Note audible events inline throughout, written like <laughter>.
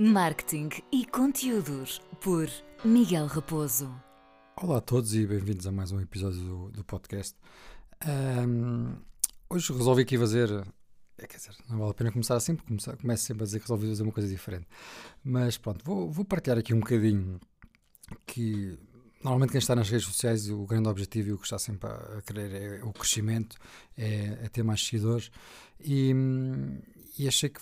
Marketing e conteúdos por Miguel Raposo. Olá a todos e bem-vindos a mais um episódio do, do podcast. Um, hoje resolvi aqui fazer. É, quer dizer, não vale a pena começar assim, porque começo sempre a dizer que resolvi fazer uma coisa diferente. Mas pronto, vou, vou partilhar aqui um bocadinho que Normalmente quem está nas redes sociais, o grande objetivo e o que está sempre a querer é o crescimento, é, é ter mais seguidores e, e achei que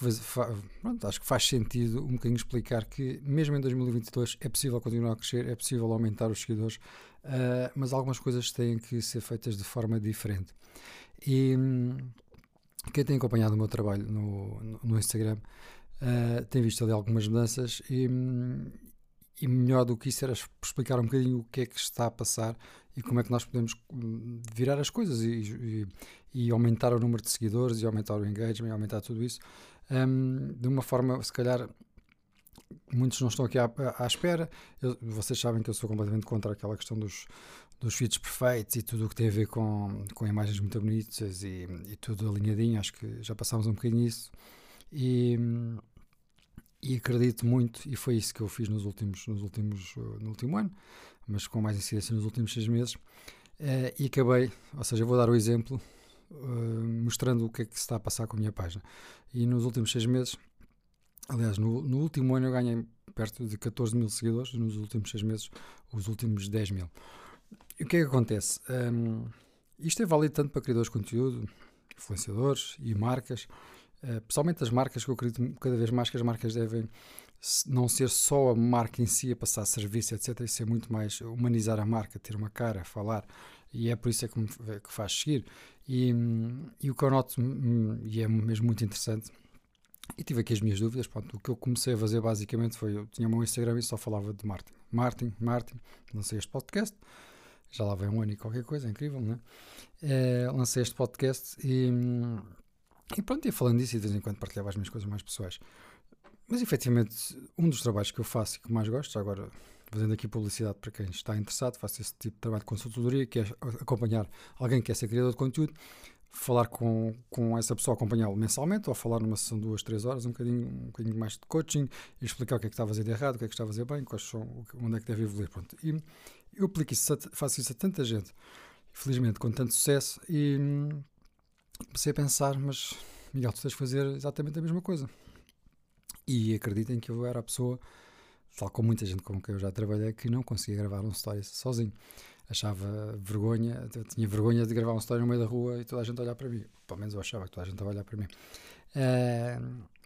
pronto, acho que faz sentido um bocadinho explicar que mesmo em 2022 é possível continuar a crescer, é possível aumentar os seguidores, uh, mas algumas coisas têm que ser feitas de forma diferente. E quem tem acompanhado o meu trabalho no, no, no Instagram uh, tem visto ali algumas mudanças e, e melhor do que isso era explicar um bocadinho o que é que está a passar e como é que nós podemos hum, virar as coisas e, e, e aumentar o número de seguidores e aumentar o engagement e aumentar tudo isso um, de uma forma, se calhar, muitos não estão aqui à, à espera. Eu, vocês sabem que eu sou completamente contra aquela questão dos, dos feeds perfeitos e tudo o que tem a ver com, com imagens muito bonitas e, e tudo alinhadinho. Acho que já passámos um bocadinho isso. E, e acredito muito, e foi isso que eu fiz nos últimos, nos últimos, uh, no último ano, mas com mais incidência nos últimos seis meses, uh, e acabei, ou seja, vou dar o exemplo, uh, mostrando o que é que se está a passar com a minha página. E nos últimos seis meses, aliás, no, no último ano eu ganhei perto de 14 mil seguidores, nos últimos seis meses, os últimos 10 mil. E o que é que acontece? Um, isto é válido tanto para criadores de conteúdo, influenciadores e marcas, Uh, pessoalmente as marcas, que eu acredito cada vez mais que as marcas devem não ser só a marca em si a passar serviço, etc., e ser muito mais humanizar a marca, ter uma cara, falar, e é por isso é que, me, é que faz seguir. E, e o que eu noto, e é mesmo muito interessante, e tive aqui as minhas dúvidas, pronto, o que eu comecei a fazer basicamente foi, eu tinha o meu Instagram e só falava de Martin. Martin, Martin, lancei este podcast, já lá vem um ano e qualquer coisa, é incrível, não é? é lancei este podcast e e pronto, ia falando disso e de vez em quando partilhava as minhas coisas mais pessoais. Mas efetivamente, um dos trabalhos que eu faço e que mais gosto, agora fazendo aqui publicidade para quem está interessado, faço esse tipo de trabalho de consultoria, que é acompanhar alguém que quer ser criador de conteúdo, falar com, com essa pessoa, acompanhá-lo mensalmente, ou falar numa sessão de duas, três horas, um bocadinho, um bocadinho mais de coaching, e explicar o que é que está a fazer de errado, o que é que está a fazer bem, quais são, onde é que deve evoluir. Pronto. E eu aplico isso, faço isso a tanta gente, felizmente com tanto sucesso, e comecei a pensar, mas Miguel, tu tens de fazer exatamente a mesma coisa. E acreditem que eu era a pessoa, tal como muita gente com quem eu já trabalhei, que não conseguia gravar um story sozinho. Achava vergonha, tinha vergonha de gravar um story no meio da rua e toda a gente olhar para mim. Pelo menos eu achava que toda a gente a olhar para mim.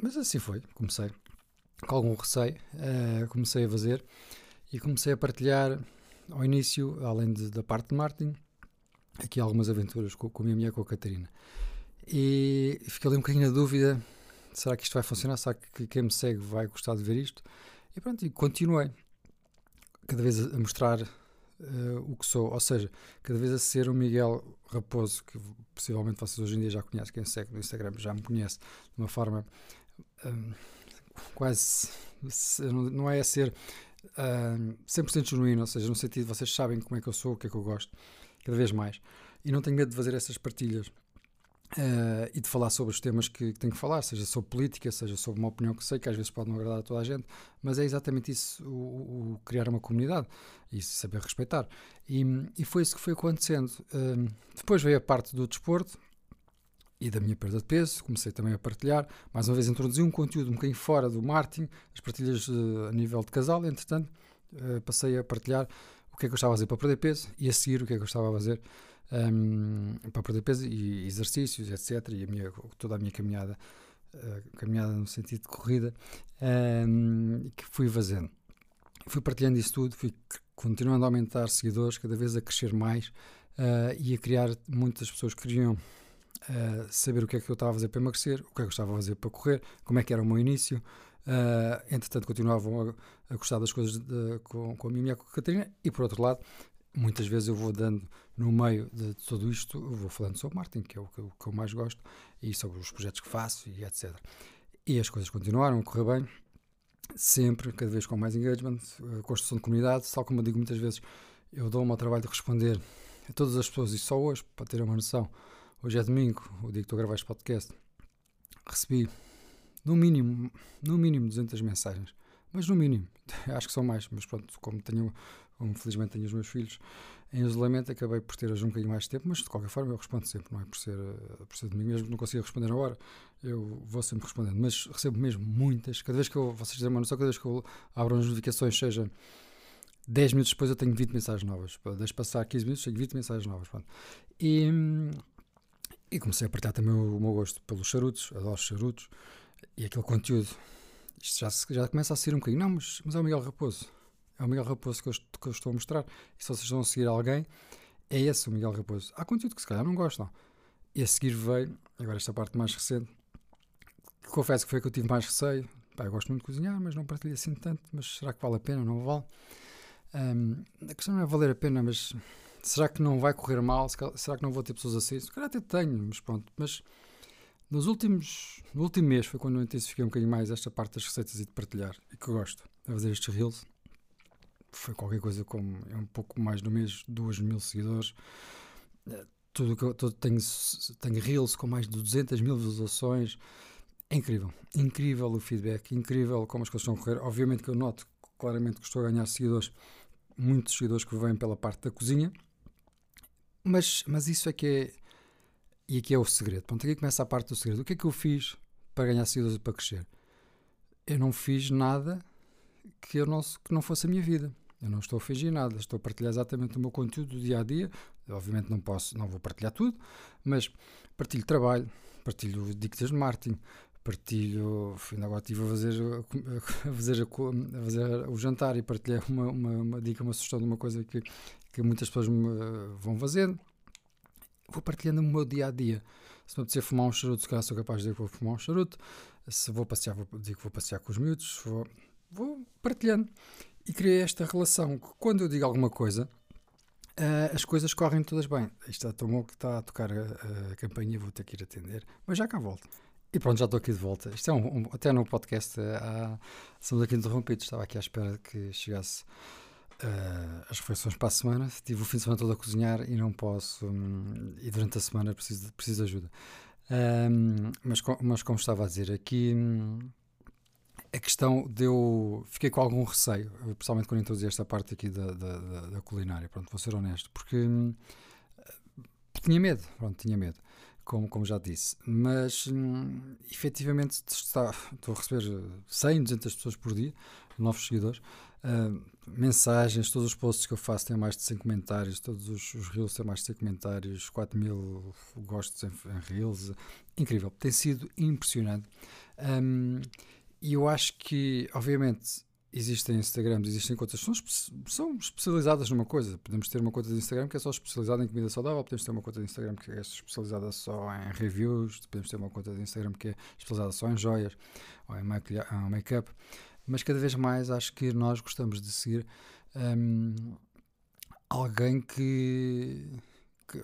Mas assim foi, comecei com algum receio, uh, comecei a fazer e comecei a partilhar ao início, além de, da parte de marketing, aqui algumas aventuras com, com a minha mulher, com a Catarina. E fiquei ali um bocadinho na dúvida: será que isto vai funcionar? Será que quem me segue vai gostar de ver isto? E pronto, e continuei cada vez a mostrar uh, o que sou, ou seja, cada vez a ser o Miguel Raposo, que possivelmente vocês hoje em dia já conhecem, quem segue no Instagram já me conhece de uma forma um, quase, não é a ser um, 100% genuíno, ou seja, no sentido vocês sabem como é que eu sou, o que é que eu gosto cada vez mais. E não tenho medo de fazer essas partilhas. Uh, e de falar sobre os temas que, que tenho que falar, seja sobre política, seja sobre uma opinião que sei que às vezes pode não agradar a toda a gente, mas é exatamente isso, o, o criar uma comunidade e saber respeitar. E, e, foi isso que foi acontecendo. Uh, depois veio a parte do desporto e da minha perda de peso, comecei também a partilhar, mais uma vez introduzi um conteúdo um bocadinho fora do marketing, as partilhas uh, a nível de casal, entretanto, passei a partilhar o que é que eu estava a fazer para perder peso e a seguir o que é que eu estava a fazer um, para perder peso e exercícios, etc. E a minha, toda a minha caminhada, uh, caminhada no sentido de corrida, um, que fui fazendo. Fui partilhando isso tudo, fui continuando a aumentar seguidores, cada vez a crescer mais uh, e a criar. Muitas pessoas queriam uh, saber o que é que eu estava a fazer para emagrecer, o que é que eu estava a fazer para correr, como é que era o meu início. Uh, entretanto, continuavam a, a gostar das coisas de, com, com a minha e com a Catarina, e por outro lado, muitas vezes eu vou dando no meio de tudo isto, vou falando sobre marketing, que é o que, eu, que eu mais gosto, e sobre os projetos que faço e etc. E as coisas continuaram a correr bem, sempre, cada vez com mais engagement, construção de comunidade, tal como eu digo muitas vezes, eu dou-me ao trabalho de responder a todas as pessoas, e só hoje, para ter uma noção, hoje é domingo, o dia que estou a gravar este podcast, recebi no mínimo, no mínimo 200 mensagens. Mas no mínimo, <laughs> acho que são mais, mas pronto, como tenho, como felizmente tenho os meus filhos em isolamento, acabei por ter hoje um bocadinho mais de tempo, mas de qualquer forma eu respondo sempre, não é por ser, eh, por ser domingo, mesmo que não consiga responder na hora, eu vou sempre respondendo, mas recebo mesmo muitas, cada vez que eu, vocês dizem uma noção, cada vez que eu abro as notificações, seja 10 minutos depois eu tenho 20 mensagens novas, deixo passar 15 minutos, tenho 20 mensagens novas, pronto. E, e comecei a partilhar também o, o meu gosto pelos charutos, adoro charutos, e aquele conteúdo, isto já, já começa a ser um bocadinho, não, mas, mas é o Miguel Raposo, é o Miguel Raposo que eu, que eu estou a mostrar. E se vocês a seguir alguém, é esse o Miguel Raposo. Há conteúdo que se calhar não gostam. E a seguir veio, agora esta parte mais recente, que confesso que foi que eu tive mais receio. Pá, eu gosto muito de cozinhar, mas não partilho assim tanto. Mas será que vale a pena? Não vale? Um, a questão não é valer a pena, mas será que não vai correr mal? Será que não vou ter pessoas assim? Se calhar até tenho, mas pronto. Mas nos últimos, no último mês foi quando eu intensifiquei um bocadinho mais esta parte das receitas e de partilhar. E que gosto de fazer estes reels foi qualquer coisa como é um pouco mais do mês, 2 mil seguidores. Eh, tudo que eu todo, tenho, tenho reels com mais de 200 mil visualizações. É incrível, incrível o feedback, incrível como as coisas estão a correr. Obviamente que eu noto claramente que estou a ganhar seguidores, muitos seguidores que vêm pela parte da cozinha, mas, mas isso é que é, e aqui é o segredo. Pronto, aqui começa a parte do segredo. O que é que eu fiz para ganhar seguidores e para crescer? Eu não fiz nada que, eu não, que não fosse a minha vida. Eu não estou a fingir nada, estou a partilhar exatamente o meu conteúdo do dia a dia. Obviamente não posso, não vou partilhar tudo, mas partilho trabalho, partilho dicas de marketing, partilho. Ainda agora estive a fazer, fazer, fazer o jantar e partilhei uma, uma, uma, dica, uma sugestão de uma coisa que, que muitas pessoas vão fazendo. Vou partilhando o meu dia a dia. Se me apetecer fumar um charuto, se calhar sou capaz de dizer que vou fumar um charuto. Se vou passear, vou dizer que vou passear com os miúdos. Vou, vou partilhando e criei esta relação que quando eu digo alguma coisa, uh, as coisas correm todas bem. Isto está tão bom que está a tocar a, a vou ter que ir atender, mas já cá volto. E pronto, já estou aqui de volta. Isto é um, um até no podcast uh, somos aqui interrompidos. Estava aqui à espera que chegasse uh, as refeições para a semana. Tive o fim de semana todo a cozinhar e não posso. Um, e durante a semana preciso, preciso de ajuda. Um, mas, mas como estava a dizer, aqui. Um, a questão deu. Fiquei com algum receio, principalmente quando introduzi esta parte aqui da, da, da, culinária. Pronto, vou ser honesto, porque hum, tinha medo, pronto, tinha medo, como, como já disse. Mas hum, efetivamente estou a receber 100, 200 pessoas por dia, novos seguidores. Uh, mensagens, todos os posts que eu faço têm mais de 100 comentários, todos os, os reels têm mais de 100 comentários, 4 mil gostos em, em reels. Incrível, tem sido impressionante. Um, e eu acho que, obviamente, existem Instagrams, existem contas que são, são, especializadas numa coisa. Podemos ter uma conta de Instagram que é só especializada em comida saudável, podemos ter uma conta de Instagram que é especializada só em reviews, podemos ter uma conta de Instagram que é especializada só em joias ou em make-up. Mas cada vez mais acho que nós gostamos de seguir um, alguém que que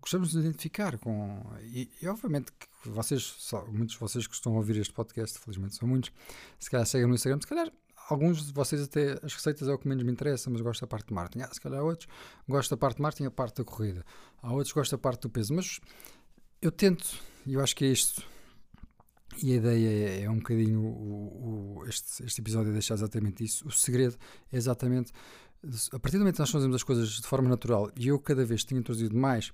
gostamos de identificar com. E, e, obviamente que vocês, muitos de vocês que estão a ouvir este podcast, felizmente são muitos, se calhar seguem no Instagram, se calhar alguns de vocês até as receitas é o que menos me interessa, mas gosto da parte de marketing. Ah, se calhar outros gostam da parte de marketing, a parte da corrida. Há outros gostam da parte do peso. Mas eu tento, e eu acho que é isto. E a ideia é, é um bocadinho o, o, este, este episódio é deixar exatamente isso. O segredo é exatamente a partir do momento que nós fazemos as coisas de forma natural e eu cada vez tenho introduzido mais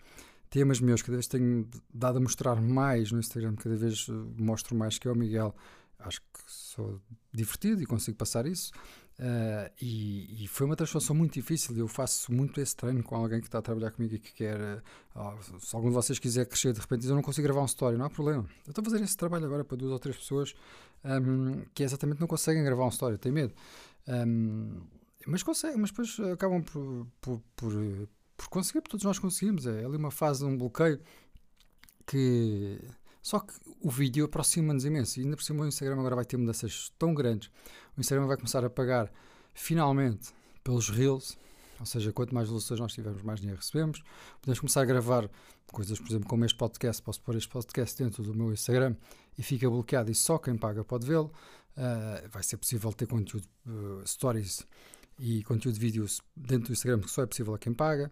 temas meus, cada vez tenho dado a mostrar mais no Instagram, cada vez mostro mais que é o Miguel. Acho que sou divertido e consigo passar isso. Uh, e, e, foi uma transformação muito difícil. Eu faço muito esse treino com alguém que está a trabalhar comigo e que quer. Uh, se algum de vocês quiser crescer de repente, diz, eu não consigo gravar um story, não há problema. Eu estou a fazer esse trabalho agora para duas ou três pessoas um, que exatamente não conseguem gravar um story, têm medo. Um, mas consegue, mas depois acabam por, por, por, por conseguir, porque todos nós conseguimos. É ali uma fase um bloqueio que. Só que o vídeo aproxima-nos imenso. E ainda por cima o Instagram agora vai ter mudanças tão grandes. O Instagram vai começar a pagar finalmente pelos Reels. Ou seja, quanto mais visualizações nós tivermos, mais dinheiro recebemos. Podemos começar a gravar coisas, por exemplo, como este podcast. Posso pôr este podcast dentro do meu Instagram e fica bloqueado e só quem paga pode vê-lo. Uh, vai ser possível ter conteúdo, uh, stories e conteúdo de vídeos dentro do Instagram que só é possível a quem paga.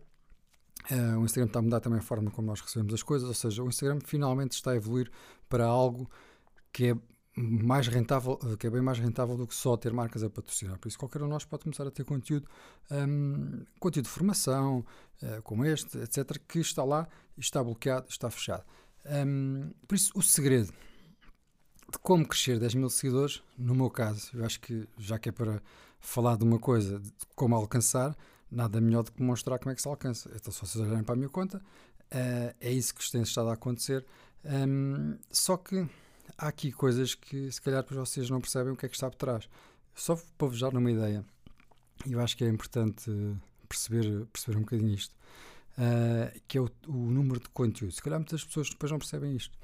Uh, o Instagram está a mudar também a forma como nós recebemos as coisas, ou seja, o Instagram finalmente está a evoluir para algo que é mais rentável, que é bem mais rentável do que só ter marcas a patrocinar. Por isso, qualquer um de nós pode começar a ter conteúdo, um, conteúdo de formação, uh, como este, etc., que está lá está bloqueado, está fechado. Um, por isso, o segredo de como crescer 10 mil seguidores, no meu caso, eu acho que já que é para falar de uma coisa, de como alcançar, nada melhor do que mostrar como é que se alcança. Então, se vocês olharem para a minha conta, uh, é isso que tem estado a acontecer. Um, só que há aqui coisas que se calhar para vocês não percebem o que é que está por trás. Só para vos dar uma ideia, eu acho que é importante perceber, perceber um bocadinho isto, uh, que é o, o, número de conteúdos. Se calhar muitas pessoas depois não percebem isto.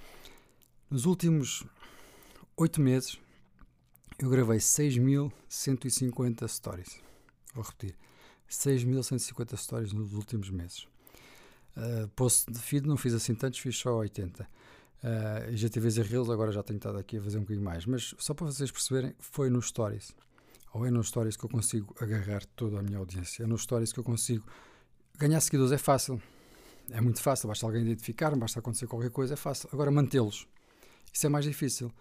Nos últimos oito meses, eu gravei 6.150 stories. Vou repetir. 6.150 stories nos últimos meses. Uh, post de feed não fiz assim tantos, fiz só 80. Uh, tive a Reels, agora já tenho estado aqui a fazer um bocadinho mais. Mas só para vocês perceberem, foi nos Stories. Ou é nos Stories que eu consigo agarrar toda a minha audiência. É nos Stories que eu consigo ganhar seguidores. É fácil. É muito fácil. Basta alguém identificar, basta acontecer qualquer coisa, é fácil. Agora, mantê-los. Isso é mais difícil.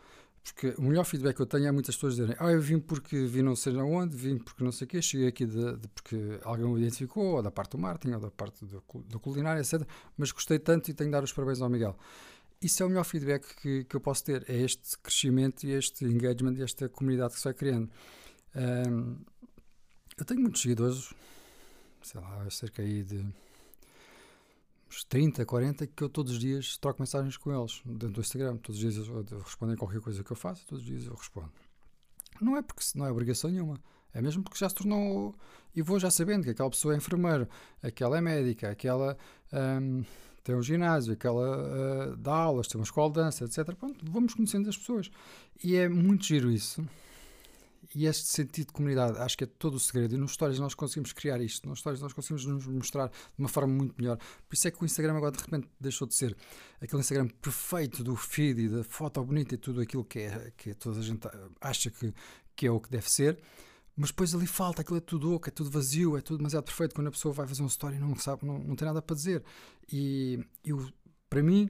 Porque o melhor feedback que eu tenho é muitas pessoas dizerem: Ah, eu vim porque vi não sei onde, vim porque não sei o quê, cheguei aqui de, de, porque alguém me identificou, ou da parte do marketing, ou da parte do, do culinário, etc. Mas gostei tanto e tenho de dar os parabéns ao Miguel isso é o melhor feedback que, que eu posso ter, é este crescimento e este engagement e esta comunidade que se vai criando. Um, eu tenho muitos seguidores, sei lá, cerca aí de 30, 40, que eu todos os dias troco mensagens com eles dentro do Instagram. Todos os dias eu respondo a qualquer coisa que eu faço, todos os dias eu respondo. Não é porque não é obrigação nenhuma. É mesmo porque já se tornou. E vou já sabendo que aquela pessoa é enfermeira, aquela é médica, aquela. Um, tem um ginásio, aquela uh, dá aulas, tem uma escola de dança, etc. Pronto, vamos conhecendo as pessoas. E é muito giro isso. E este sentido de comunidade, acho que é todo o segredo. E nos stories nós conseguimos criar isto. Nos stories nós conseguimos nos mostrar de uma forma muito melhor. Por isso é que o Instagram agora de repente deixou de ser aquele Instagram perfeito do feed e da foto bonita e tudo aquilo que, é, que toda a gente acha que, que é o que deve ser mas depois ali falta, aquilo é tudo oco, é tudo vazio, é tudo demasiado perfeito. Quando a pessoa vai fazer uma story não sabe, não, não tem nada para dizer. E eu, para mim,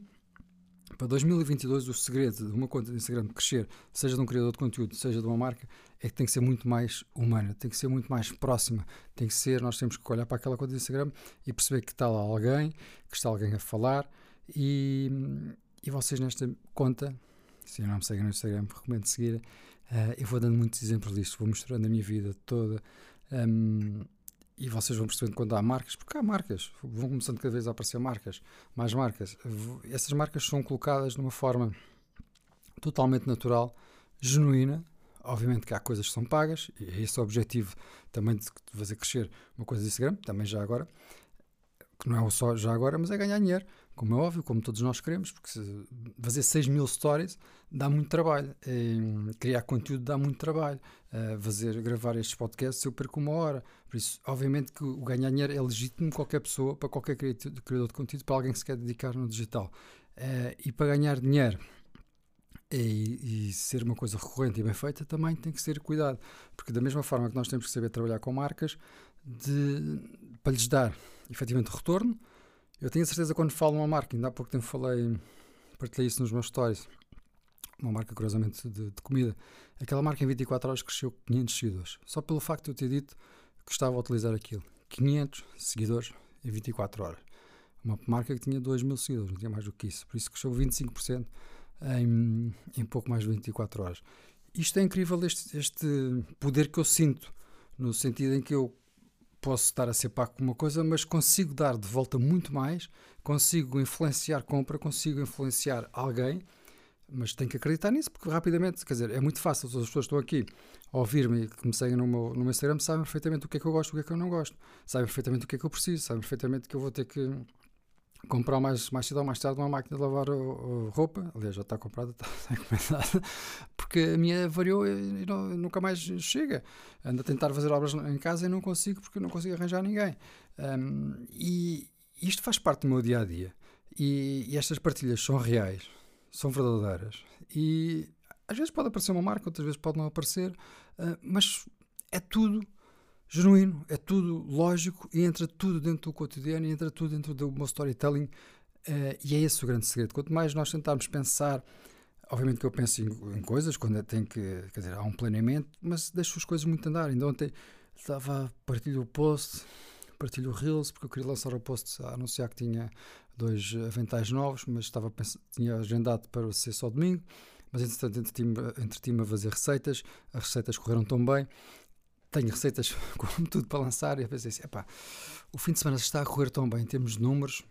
para 2022, o segredo de uma conta de Instagram crescer, seja de um criador de conteúdo, seja de uma marca, é que tem que ser muito mais humana, tem que ser muito mais próxima. Tem que ser, nós temos que olhar para aquela conta de Instagram e perceber que está lá alguém, que está alguém a falar. E, e vocês, nesta conta, se não me seguem no Instagram, recomendo seguir Uh, eu vou dando muitos exemplos disto, vou mostrando a minha vida toda um, e vocês vão percebendo quando há marcas, porque há marcas, vão começando cada vez a aparecer marcas, mais marcas. Essas marcas são colocadas de uma forma totalmente natural, genuína. Obviamente que há coisas que são pagas, e é esse o objetivo também de fazer crescer uma coisa de Instagram, também já agora, que não é só já agora, mas é ganhar dinheiro. Como é óbvio, como todos nós queremos, porque fazer 6 mil stories dá muito trabalho, é, criar conteúdo dá muito trabalho, é, fazer, gravar estes podcasts eu perco uma hora, por isso, obviamente que o ganhar dinheiro é legítimo qualquer pessoa, para qualquer criador de conteúdo, para alguém que se quer dedicar no digital. É, e para ganhar dinheiro e, e, ser uma coisa recorrente e bem feita também tem que ser cuidado, porque da mesma forma que nós temos que saber trabalhar com marcas, de, para lhes dar efetivamente retorno, eu tenho a certeza quando falo uma marca, ainda há pouco tempo falei, partilhei isso nos meus stories, uma marca curiosamente de, de, comida, aquela marca em 24 horas cresceu 500 seguidores, só pelo facto de eu ter dito que estava a utilizar aquilo. 500 seguidores em 24 horas. Uma marca que tinha 2 mil seguidores, não tinha mais do que isso, por isso cresceu 25% em, em pouco mais de 24 horas. Isto é incrível, este, este poder que eu sinto, no sentido em que eu posso estar a ser pago com uma coisa, mas consigo dar de volta muito mais, consigo influenciar compra, consigo influenciar alguém, mas tenho que acreditar nisso, porque rapidamente, quer dizer, é muito fácil, todas as pessoas que estão aqui a ouvir-me e que me seguem no meu, no meu Instagram sabem perfeitamente o que é que eu gosto, o que é que eu não gosto, sabem perfeitamente o que é que eu preciso, sabem perfeitamente que eu vou ter que comprar mais, mais cedo ou mais tarde uma máquina de lavar roupa, aliás já está comprada, <laughs> está encomendada, porque a minha variou e não, nunca mais chega. Ando a tentar fazer obras em casa e não consigo porque não consigo arranjar ninguém. Um, e isto faz parte do meu dia a dia. E, e, estas partilhas são reais, são verdadeiras. E às vezes pode aparecer uma marca, outras vezes pode não aparecer, uh, mas é tudo genuíno, é tudo lógico e entra tudo dentro do cotidiano e entra tudo dentro do meu storytelling. Uh, e é esse o grande segredo. Quanto mais nós tentarmos pensar obviamente que eu penso em, em coisas quando tem que, quer dizer, há um planeamento, mas deixo as coisas muito andar. Ainda ontem estava a partilhar o post, partilho o Reels, porque eu queria lançar o post a anunciar que tinha dois aventais novos, mas estava tinha agendado para ser só domingo. Mas entretanto entreti-me a fazer receitas, as receitas correram tão bem. Tenho receitas <laughs> como tudo para lançar e eu pensei assim: epá, o fim de semana está a correr tão bem em termos de números,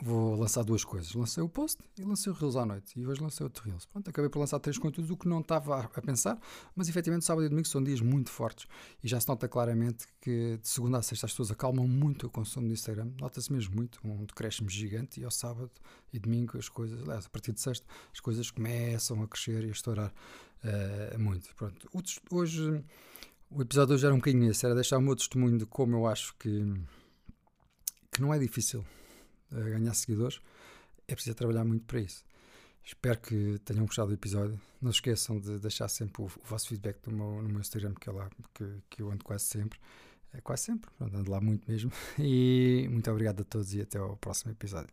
vou lançar duas coisas. Lancei o post e lancei o Reels à noite. E hoje lancei outro Reels. Pronto, acabei por lançar três conteúdos, o que não estava a, pensar, mas efetivamente sábado e domingo são dias muito fortes. E já se nota claramente que de segunda a sexta as pessoas acalmam muito o consumo do Instagram. Nota-se mesmo muito, um decréscimo gigante. E ao sábado e domingo as coisas, aliás, a partir de sexta, as coisas começam a crescer e a estourar uh, muito. Pronto, hoje, o episódio hoje era um bocadinho esse, era deixar o meu testemunho de como eu acho que, que não é difícil a ganhar seguidores, é preciso trabalhar muito para isso. Espero que tenham gostado do episódio. Não se esqueçam de deixar sempre o, o vosso feedback no meu, no meu Instagram, que é lá que, que eu ando quase sempre. É quase sempre, ando lá muito mesmo. <laughs> E muito obrigado a todos e até ao próximo episódio.